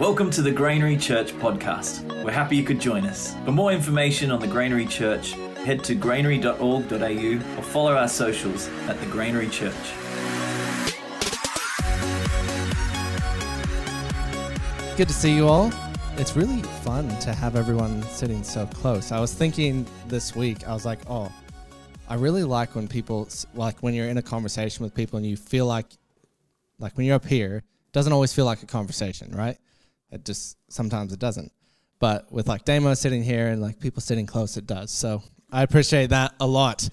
Welcome to the Granary Church podcast. We're happy you could join us. For more information on the Granary Church, head to granary.org.au or follow our socials at the Granary Church. Good to see you all. It's really fun to have everyone sitting so close. I was thinking this week, I was like, oh, I really like when people, like when you're in a conversation with people and you feel like, like when you're up here, doesn't always feel like a conversation, right? It just sometimes it doesn't. But with like Damo sitting here and like people sitting close, it does. So I appreciate that a lot.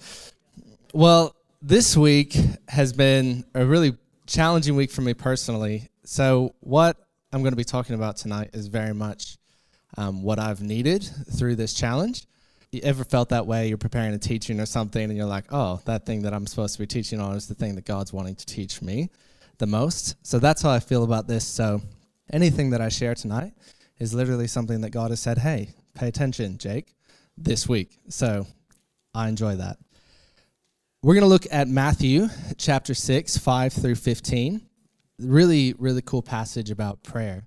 Well, this week has been a really challenging week for me personally. So what I'm going to be talking about tonight is very much um, what I've needed through this challenge. You ever felt that way? You're preparing a teaching or something, and you're like, oh, that thing that I'm supposed to be teaching on is the thing that God's wanting to teach me the most. So that's how I feel about this. So anything that I share tonight is literally something that God has said, hey, pay attention, Jake, this week. So I enjoy that. We're going to look at Matthew chapter 6, 5 through 15. Really, really cool passage about prayer.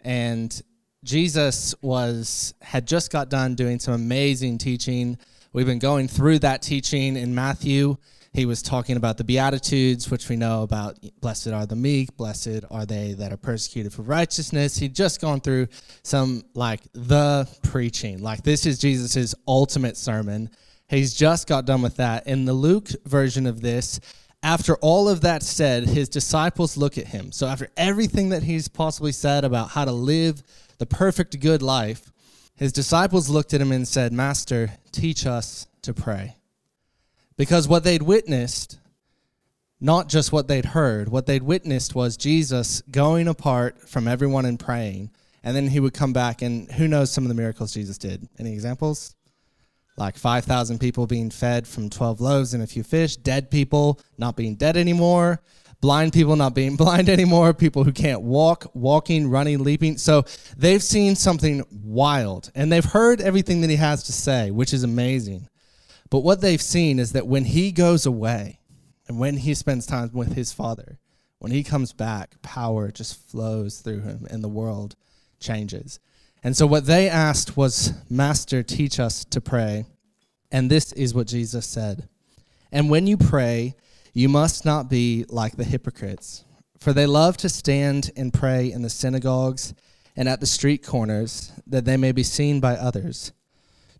And Jesus was had just got done doing some amazing teaching. We've been going through that teaching in Matthew he was talking about the Beatitudes, which we know about blessed are the meek, blessed are they that are persecuted for righteousness. He'd just gone through some like the preaching. Like this is Jesus's ultimate sermon. He's just got done with that. In the Luke version of this, after all of that said, his disciples look at him. So after everything that he's possibly said about how to live the perfect good life, his disciples looked at him and said, Master, teach us to pray. Because what they'd witnessed, not just what they'd heard, what they'd witnessed was Jesus going apart from everyone and praying. And then he would come back, and who knows some of the miracles Jesus did? Any examples? Like 5,000 people being fed from 12 loaves and a few fish, dead people not being dead anymore, blind people not being blind anymore, people who can't walk, walking, running, leaping. So they've seen something wild, and they've heard everything that he has to say, which is amazing. But what they've seen is that when he goes away and when he spends time with his father, when he comes back, power just flows through him and the world changes. And so what they asked was, Master, teach us to pray. And this is what Jesus said. And when you pray, you must not be like the hypocrites, for they love to stand and pray in the synagogues and at the street corners, that they may be seen by others.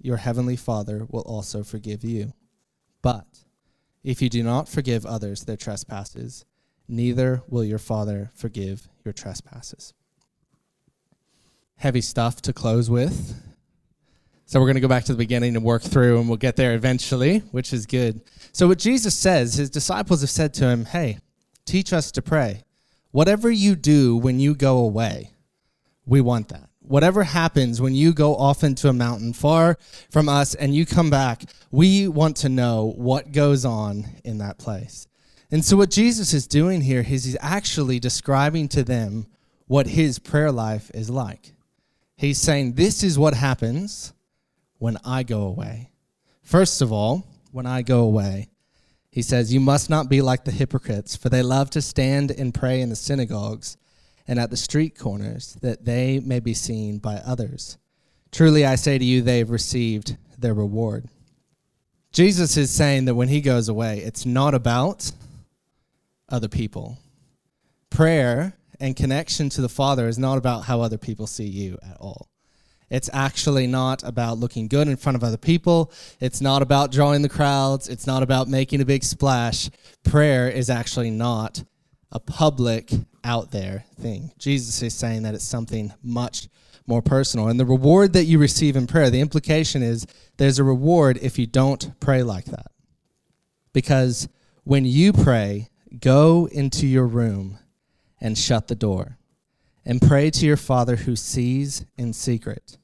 your heavenly Father will also forgive you. But if you do not forgive others their trespasses, neither will your Father forgive your trespasses. Heavy stuff to close with. So we're going to go back to the beginning and work through, and we'll get there eventually, which is good. So, what Jesus says, his disciples have said to him, Hey, teach us to pray. Whatever you do when you go away, we want that whatever happens when you go off into a mountain far from us and you come back, we want to know what goes on in that place. And so, what Jesus is doing here is he's actually describing to them what his prayer life is like. He's saying, This is what happens when I go away. First of all, when I go away, he says, You must not be like the hypocrites, for they love to stand and pray in the synagogues and at the street corners, that they may be seen by others. Truly I say to you, they have received their reward. Jesus is saying that when he goes away, it's not about other people. Prayer and connection to the Father is not about how other people see you at all. It's actually not about looking good in front of other people. It's not about drawing the crowds. It's not about making a big splash. Prayer is actually not a public, out there thing. Jesus is saying that it's something much more personal. And the reward that you receive in prayer, the implication is there's a reward if you don't pray like that. Because when you pray, go into your room and shut the door and pray to your Father who sees in secret.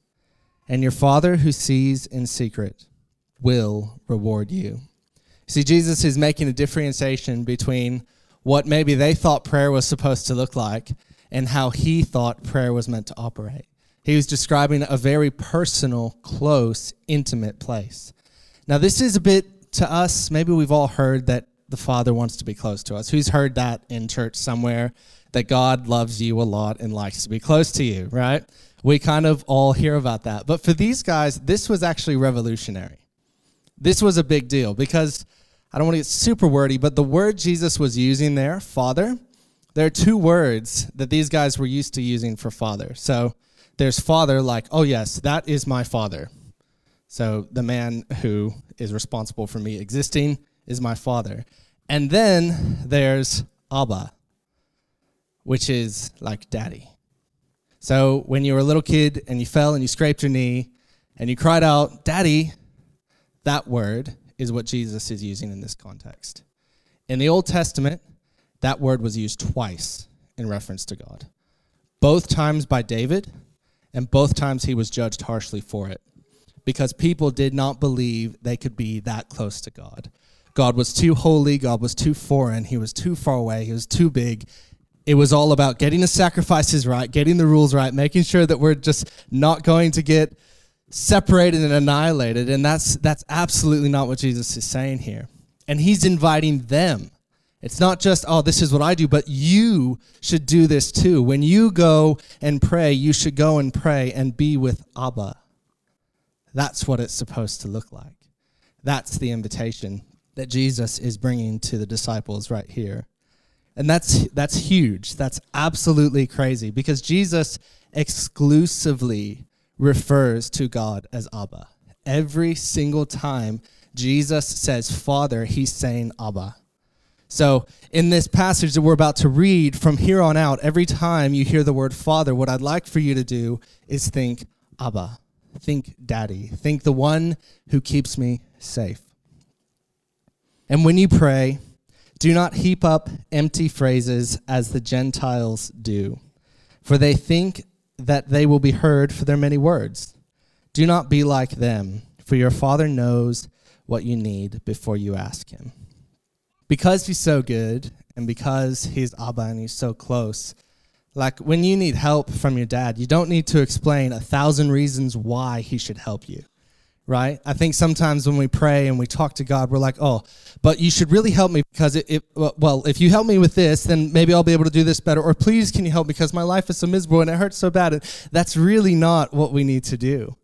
And your Father who sees in secret will reward you. See, Jesus is making a differentiation between what maybe they thought prayer was supposed to look like and how he thought prayer was meant to operate. He was describing a very personal, close, intimate place. Now, this is a bit to us, maybe we've all heard that the Father wants to be close to us. Who's heard that in church somewhere? that God loves you a lot and likes to be close to you, right? We kind of all hear about that. But for these guys, this was actually revolutionary. This was a big deal because I don't want to get super wordy, but the word Jesus was using there, Father, there are two words that these guys were used to using for Father. So there's Father, like, oh, yes, that is my Father. So the man who is responsible for me existing is my Father. And then there's Abba, which is like daddy. So when you were a little kid and you fell and you scraped your knee and you cried out, Daddy, that word is what Jesus is using in this context. In the Old Testament, that word was used twice in reference to God, both times by David, and both times he was judged harshly for it because people did not believe they could be that close to God. God was too holy, God was too foreign, he was too far away, he was too big, it was all about getting the sacrifices right, getting the rules right, making sure that we're just not going to get separated and annihilated. And that's that's absolutely not what Jesus is saying here. And he's inviting them. It's not just, oh, this is what I do, but you should do this too. When you go and pray, you should go and pray and be with Abba. That's what it's supposed to look like. That's the invitation that Jesus is bringing to the disciples right here. And that's that's huge. That's absolutely crazy because Jesus exclusively refers to God as Abba. Every single time Jesus says Father, he's saying Abba. So, in this passage that we're about to read, from here on out, every time you hear the word Father, what I'd like for you to do is think Abba. Think Daddy. Think the one who keeps me safe. And when you pray, do not heap up empty phrases as the Gentiles do, for they think that they will be heard for their many words. Do not be like them, for your Father knows what you need before you ask Him. Because He's so good, and because He's Abba and He's so close, like when you need help from your dad, you don't need to explain a thousand reasons why He should help you right? I think sometimes when we pray and we talk to God, we're like, oh, but you should really help me because it, it, well, if you help me with this, then maybe I'll be able to do this better. Or please, can you help because my life is so miserable and it hurts so bad. And that's really not what we need to do.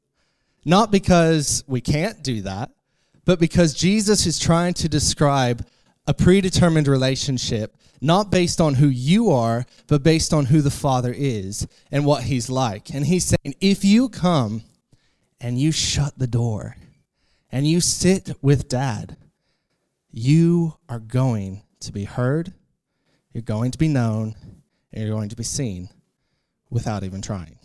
Not because we can't do that, but because Jesus is trying to describe a predetermined relationship, not based on who you are, but based on who the Father is and what He's like. And He's saying, if you come, and you shut the door and you sit with dad, you are going to be heard, you're going to be known, and you're going to be seen without even trying.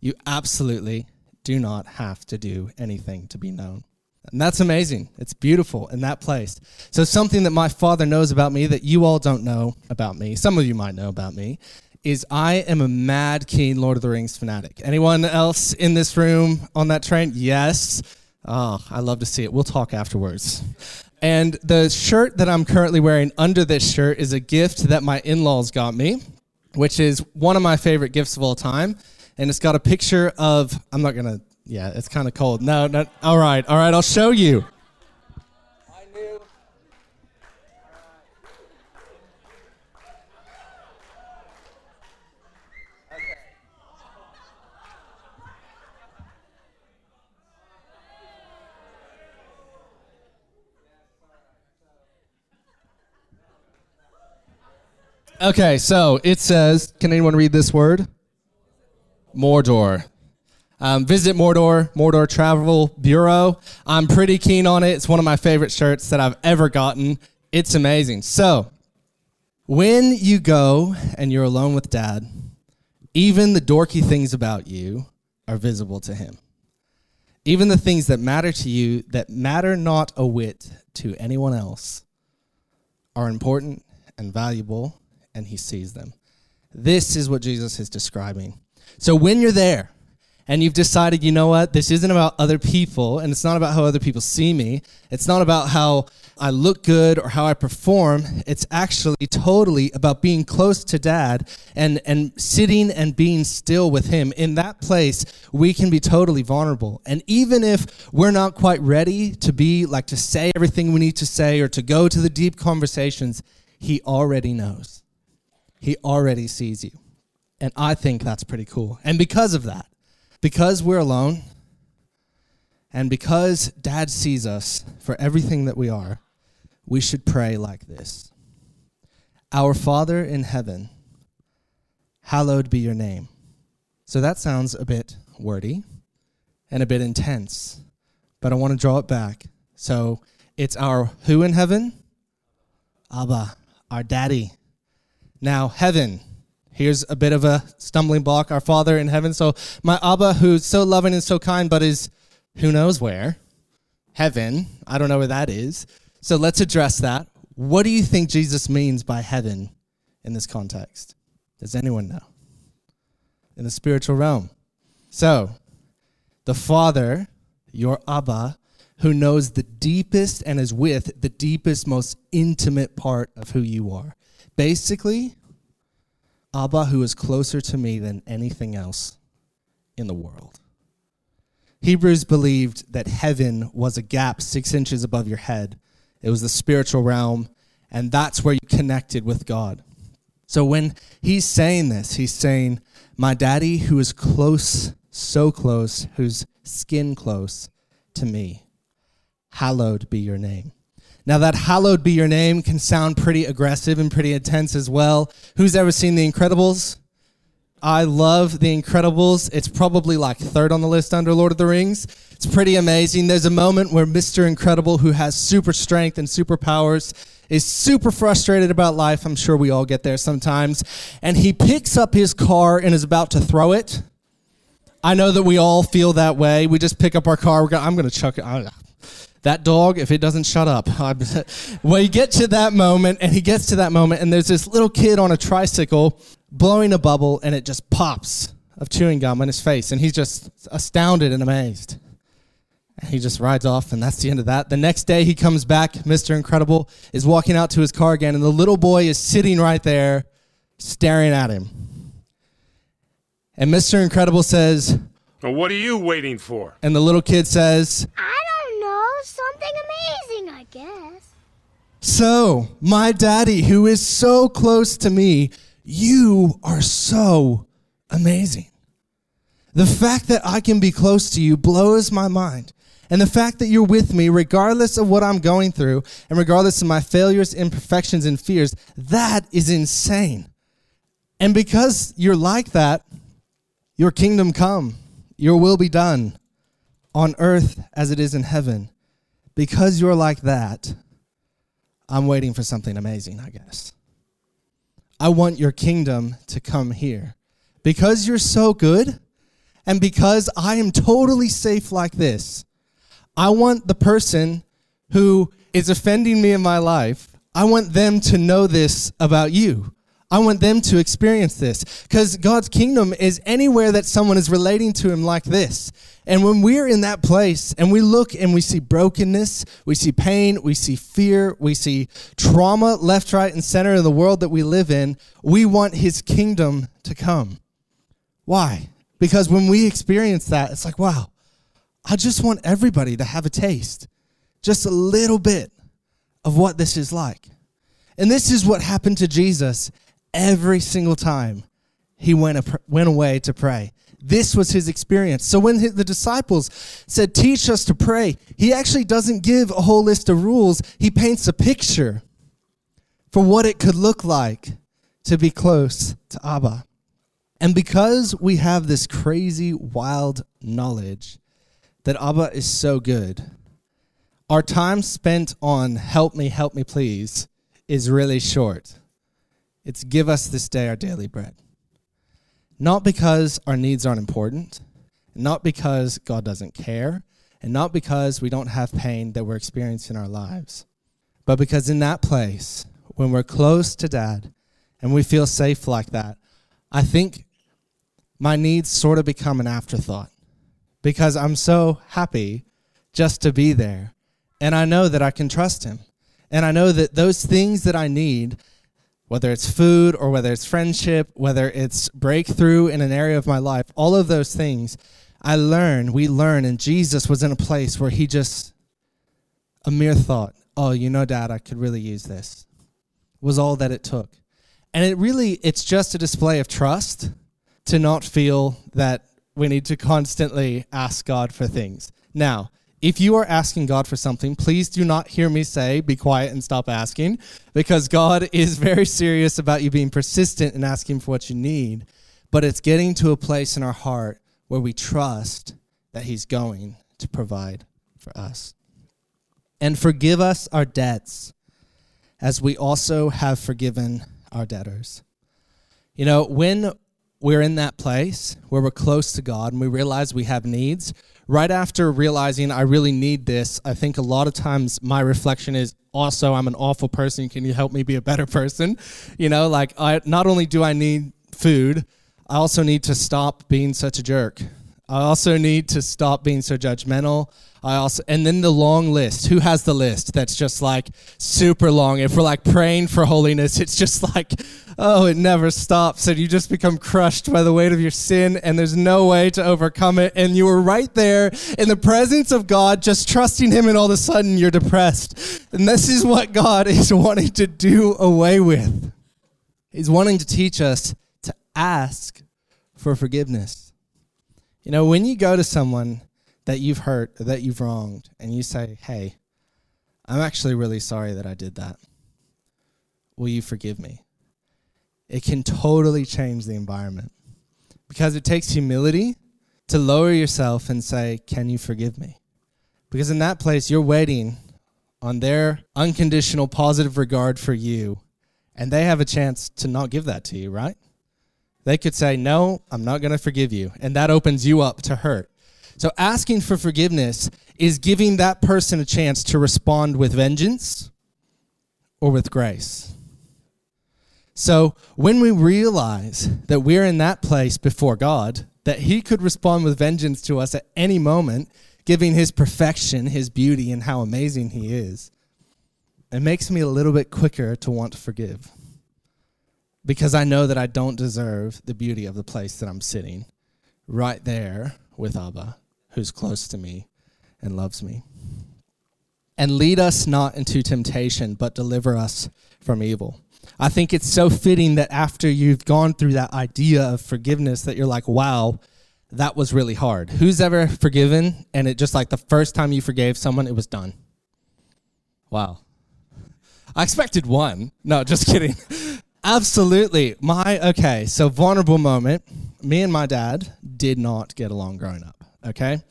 You absolutely do not have to do anything to be known. And that's amazing. It's beautiful in that place. So, something that my father knows about me that you all don't know about me, some of you might know about me, is I am a mad keen Lord of the Rings fanatic. Anyone else in this room on that train? Yes. Oh, I love to see it. We'll talk afterwards. And the shirt that I'm currently wearing under this shirt is a gift that my in laws got me, which is one of my favorite gifts of all time. And it's got a picture of, I'm not going to, yeah, it's kind of cold. No, no, all right, all right, I'll show you. Okay, so it says, can anyone read this word? Mordor. Um, visit Mordor, Mordor Travel Bureau. I'm pretty keen on it. It's one of my favorite shirts that I've ever gotten. It's amazing. So, when you go and you're alone with dad, even the dorky things about you are visible to him. Even the things that matter to you that matter not a whit to anyone else are important and valuable, and he sees them. This is what Jesus is describing. So when you're there, and you've decided, you know what, this isn't about other people, and it's not about how other people see me, it's not about how I look good or how I perform, it's actually totally about being close to dad and, and sitting and being still with him. In that place, we can be totally vulnerable. And even if we're not quite ready to be like to say everything we need to say or to go to the deep conversations, he already knows. He already sees you. And I think that's pretty cool. And because of that, because we're alone and because dad sees us for everything that we are, we should pray like this Our Father in heaven, hallowed be your name. So that sounds a bit wordy and a bit intense, but I want to draw it back. So it's our who in heaven? Abba, our daddy. Now, heaven Here's a bit of a stumbling block. Our Father in heaven. So, my Abba, who's so loving and so kind, but is who knows where? Heaven. I don't know where that is. So, let's address that. What do you think Jesus means by heaven in this context? Does anyone know? In the spiritual realm. So, the Father, your Abba, who knows the deepest and is with the deepest, most intimate part of who you are. Basically, Abba, who is closer to me than anything else in the world. Hebrews believed that heaven was a gap six inches above your head. It was the spiritual realm, and that's where you connected with God. So when he's saying this, he's saying, My daddy, who is close, so close, whose skin close to me, hallowed be your name. Now, that hallowed be your name can sound pretty aggressive and pretty intense as well. Who's ever seen The Incredibles? I love The Incredibles. It's probably like third on the list under Lord of the Rings. It's pretty amazing. There's a moment where Mr. Incredible, who has super strength and superpowers, is super frustrated about life. I'm sure we all get there sometimes. And he picks up his car and is about to throw it. I know that we all feel that way. We just pick up our car. Gonna, I'm going to chuck it that dog, if it doesn't shut up, well, you get to that moment, and he gets to that moment, and there's this little kid on a tricycle blowing a bubble, and it just pops of chewing gum in his face, and he's just astounded and amazed. And he just rides off, and that's the end of that. The next day, he comes back. Mr. Incredible is walking out to his car again, and the little boy is sitting right there, staring at him. And Mr. Incredible says, Well, what are you waiting for? And the little kid says, I something amazing, I guess. So, my daddy, who is so close to me, you are so amazing. The fact that I can be close to you blows my mind. And the fact that you're with me, regardless of what I'm going through, and regardless of my failures, imperfections, and fears, that is insane. And because you're like that, your kingdom come, your will be done on earth as it is in heaven because you're like that, I'm waiting for something amazing, I guess. I want your kingdom to come here. Because you're so good, and because I am totally safe like this, I want the person who is offending me in my life, I want them to know this about you. I want them to experience this because God's kingdom is anywhere that someone is relating to Him like this. And when we're in that place and we look and we see brokenness, we see pain, we see fear, we see trauma left, right, and center in the world that we live in, we want His kingdom to come. Why? Because when we experience that, it's like, wow, I just want everybody to have a taste, just a little bit of what this is like. And this is what happened to Jesus every single time he went, went away to pray. This was his experience. So when the disciples said, Teach us to pray, he actually doesn't give a whole list of rules. He paints a picture for what it could look like to be close to Abba. And because we have this crazy, wild knowledge that Abba is so good, our time spent on help me, help me, please is really short. It's give us this day our daily bread. Not because our needs aren't important, not because God doesn't care, and not because we don't have pain that we're experiencing in our lives, but because in that place, when we're close to dad and we feel safe like that, I think my needs sort of become an afterthought because I'm so happy just to be there. And I know that I can trust him. And I know that those things that I need, whether it's food or whether it's friendship, whether it's breakthrough in an area of my life, all of those things, I learn, we learn, and Jesus was in a place where he just, a mere thought, oh, you know, Dad, I could really use this, was all that it took. And it really, it's just a display of trust to not feel that we need to constantly ask God for things. Now, if you are asking God for something, please do not hear me say, be quiet and stop asking, because God is very serious about you being persistent in asking for what you need. But it's getting to a place in our heart where we trust that He's going to provide for us. And forgive us our debts as we also have forgiven our debtors. You know, when we're in that place where we're close to God and we realize we have needs. Right after realizing I really need this, I think a lot of times my reflection is also I'm an awful person. Can you help me be a better person? You know, like I not only do I need food, I also need to stop being such a jerk. I also need to stop being so judgmental. I also, and then the long list. Who has the list that's just like super long? If we're like praying for holiness, it's just like, oh, it never stops. And you just become crushed by the weight of your sin, and there's no way to overcome it. And you were right there in the presence of God, just trusting Him, and all of a sudden you're depressed. And this is what God is wanting to do away with. He's wanting to teach us to ask for forgiveness. You know, when you go to someone, that you've hurt or that you've wronged and you say, hey, I'm actually really sorry that I did that. Will you forgive me? It can totally change the environment because it takes humility to lower yourself and say, Can you forgive me? Because in that place, you're waiting on their unconditional positive regard for you, and they have a chance to not give that to you, right? They could say, No, I'm not going to forgive you. And that opens you up to hurt. So asking for forgiveness is giving that person a chance to respond with vengeance or with grace. So when we realize that we're in that place before God, that He could respond with vengeance to us at any moment, giving His perfection, His beauty, and how amazing He is, it makes me a little bit quicker to want to forgive. Because I know that I don't deserve the beauty of the place that I'm sitting right there with Abba who's close to me and loves me. And lead us not into temptation, but deliver us from evil. I think it's so fitting that after you've gone through that idea of forgiveness, that you're like, wow, that was really hard. Who's ever forgiven and it just like the first time you forgave someone, it was done? Wow. I expected one. No, just kidding. Absolutely. My, okay, so vulnerable moment. Me and my dad did not get along growing up okay?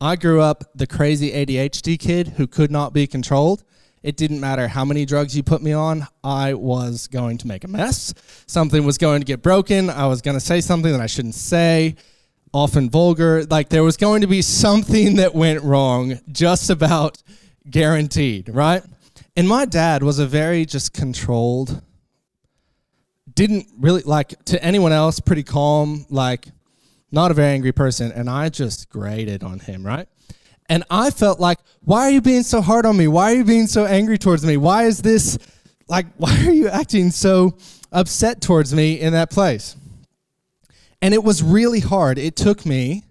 I grew up the crazy ADHD kid who could not be controlled. It didn't matter how many drugs you put me on, I was going to make a mess. Something was going to get broken. I was going to say something that I shouldn't say, often vulgar. Like there was going to be something that went wrong, just about guaranteed, right? And my dad was a very just controlled, didn't really like to anyone else, pretty calm, like not a very angry person, and I just grated on him, right? And I felt like, why are you being so hard on me? Why are you being so angry towards me? Why is this like, why are you acting so upset towards me in that place? And it was really hard. It took me,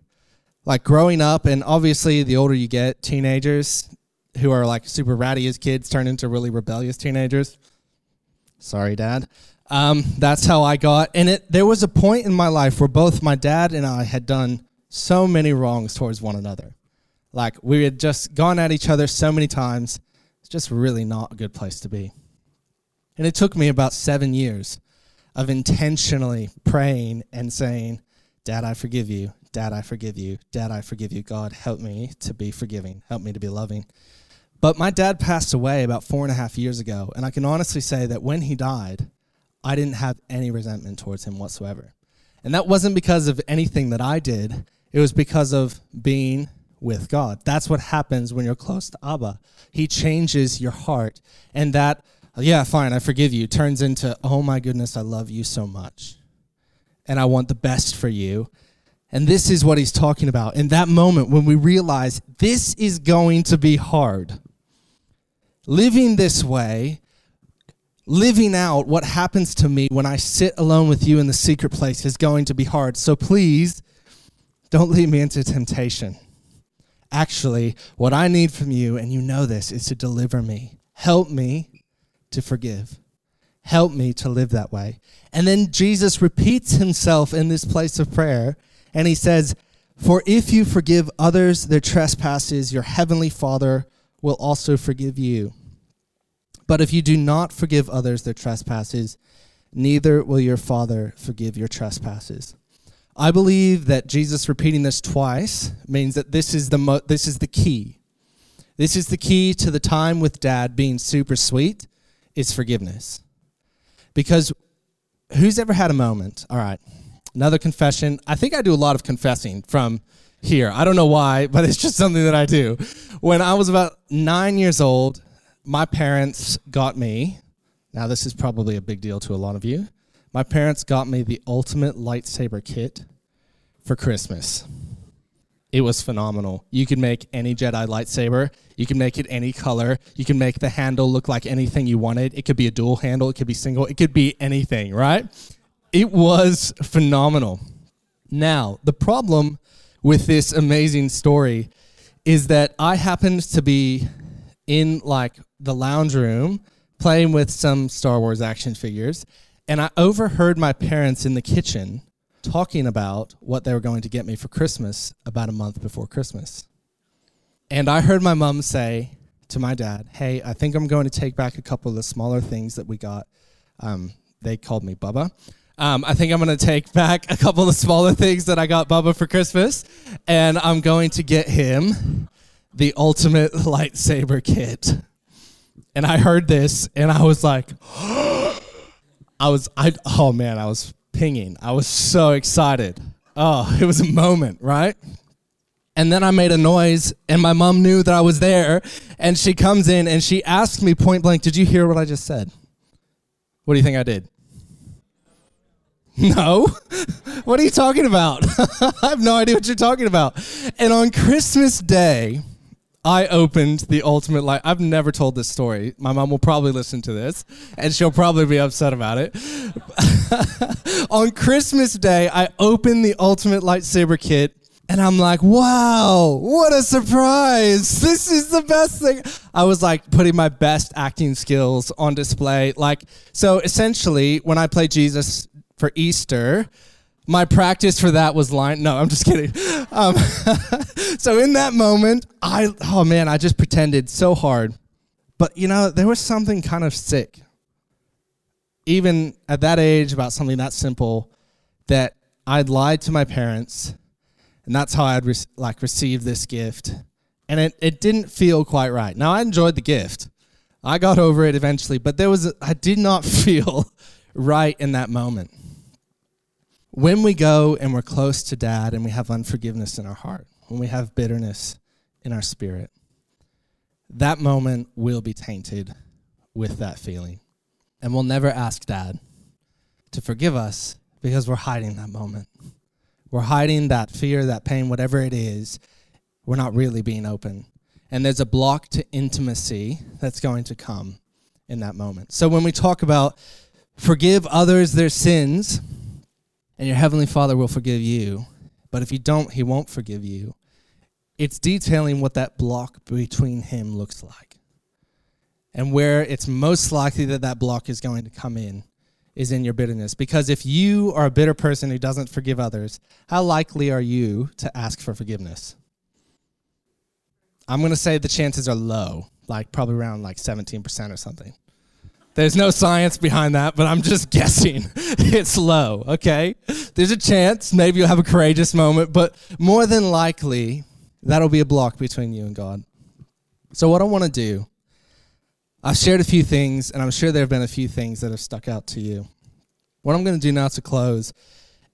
like growing up, and obviously the older you get, teenagers who are like super ratty as kids turn into really rebellious teenagers. Sorry, dad. Um, that's how I got. And it there was a point in my life where both my dad and I had done so many wrongs towards one another. Like we had just gone at each other so many times. It's just really not a good place to be. And it took me about seven years of intentionally praying and saying, Dad, I forgive you. Dad, I forgive you. Dad, I forgive you. God, help me to be forgiving. Help me to be loving. But my dad passed away about four and a half years ago. And I can honestly say that when he died, I didn't have any resentment towards him whatsoever. And that wasn't because of anything that I did, it was because of being with God. That's what happens when you're close to Abba. He changes your heart. And that, yeah, fine, I forgive you, turns into, oh my goodness, I love you so much. And I want the best for you. And this is what he's talking about. In that moment, when we realize this is going to be hard, living this way, living out what happens to me when I sit alone with you in the secret place is going to be hard. So please don't lead me into temptation. Actually, what I need from you, and you know this, is to deliver me. Help me to forgive. Help me to live that way. And then Jesus repeats himself in this place of prayer, and he says, For if you forgive others their trespasses, your heavenly Father will also forgive you. But if you do not forgive others their trespasses, neither will your Father forgive your trespasses. I believe that Jesus repeating this twice means that this is the mo- this is the key. This is the key to the time with dad being super sweet is forgiveness. Because who's ever had a moment? All right. Another confession. I think I do a lot of confessing from here. I don't know why, but it's just something that I do. When I was about 9 years old, my parents got me. Now this is probably a big deal to a lot of you my parents got me the ultimate lightsaber kit for Christmas. It was phenomenal. You could make any Jedi lightsaber. You can make it any color. You can make the handle look like anything you wanted. It could be a dual handle. It could be single. It could be anything, right? It was phenomenal. Now, the problem with this amazing story is that I happened to be in like the lounge room playing with some Star Wars action figures and I overheard my parents in the kitchen talking about what they were going to get me for Christmas about a month before Christmas. And I heard my mom say to my dad, Hey, I think I'm going to take back a couple of the smaller things that we got. Um, they called me Bubba. Um, I think I'm going to take back a couple of smaller things that I got Bubba for Christmas, and I'm going to get him the ultimate lightsaber kit. And I heard this, and I was like, I was, I, oh man, I was pinging. I was so excited. Oh, it was a moment, right? And then I made a noise, and my mom knew that I was there. And she comes in and she asked me point blank, Did you hear what I just said? What do you think I did? No. what are you talking about? I have no idea what you're talking about. And on Christmas Day, I opened the ultimate light. I've never told this story. My mom will probably listen to this and she'll probably be upset about it. On Christmas Day, I opened the ultimate lightsaber kit and I'm like, wow, what a surprise. This is the best thing. I was like putting my best acting skills on display. Like, so essentially, when I play Jesus for Easter, my practice for that was line. No, I'm just kidding. Um, so in that moment, I oh man, I just pretended so hard, but you know there was something kind of sick, even at that age, about something that simple, that I'd lied to my parents, and that's how I'd re- like received this gift, and it it didn't feel quite right. Now I enjoyed the gift, I got over it eventually, but there was a, I did not feel right in that moment when we go and we're close to dad and we have unforgiveness in our heart, when we have bitterness in our spirit, that moment will be tainted with that feeling. And we'll never ask dad to forgive us because we're hiding that moment. We're hiding that fear, that pain, whatever it is. We're not really being open. And there's a block to intimacy that's going to come in that moment. So when we talk about forgive others their sins, and your heavenly Father will forgive you. But if you don't, he won't forgive you. It's detailing what that block between him looks like. And where it's most likely that that block is going to come in is in your bitterness. Because if you are a bitter person who doesn't forgive others, how likely are you to ask for forgiveness? I'm going to say the chances are low, like probably around like 17% or something. There's no science behind that, but I'm just guessing. it's low, okay? There's a chance maybe you'll have a courageous moment, but more than likely, that'll be a block between you and God. So, what I want to do, I've shared a few things, and I'm sure there have been a few things that have stuck out to you. What I'm going to do now to close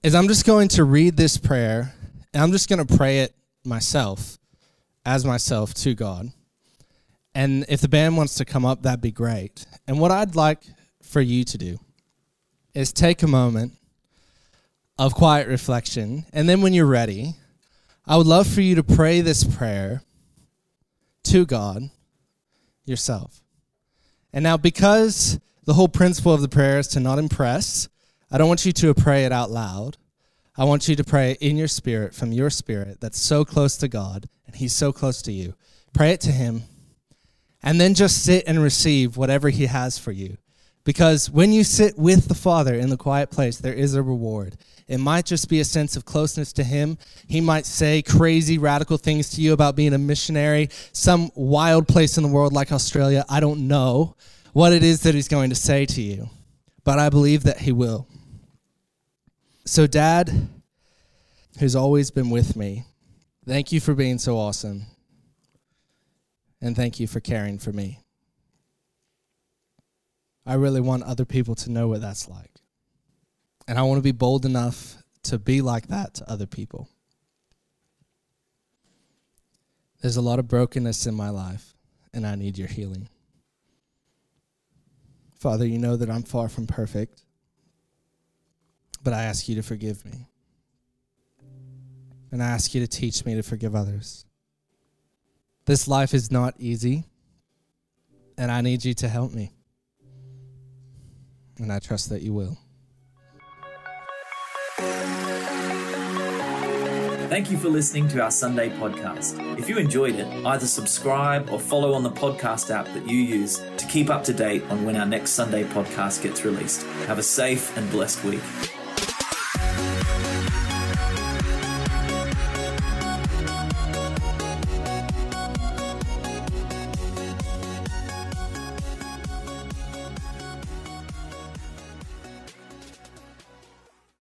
is I'm just going to read this prayer, and I'm just going to pray it myself, as myself to God. And if the band wants to come up, that'd be great. And what I'd like for you to do is take a moment of quiet reflection. And then when you're ready, I would love for you to pray this prayer to God yourself. And now, because the whole principle of the prayer is to not impress, I don't want you to pray it out loud. I want you to pray in your spirit, from your spirit that's so close to God, and He's so close to you. Pray it to Him and then just sit and receive whatever He has for you. Because when you sit with the Father in the quiet place, there is a reward. It might just be a sense of closeness to Him. He might say crazy, radical things to you about being a missionary, some wild place in the world like Australia. I don't know what it is that He's going to say to you, but I believe that He will. So, Dad, who's always been with me, thank you for being so awesome and thank you for caring for me. I really want other people to know what that's like. And I want to be bold enough to be like that to other people. There's a lot of brokenness in my life, and I need your healing. Father, you know that I'm far from perfect, but I ask you to forgive me. And I ask you to teach me to forgive others. This life is not easy, and I need you to help me. And I trust that you will. Thank you for listening to our Sunday podcast. If you enjoyed it, either subscribe or follow on the podcast app that you use to keep up to date on when our next Sunday podcast gets released. Have a safe and blessed week.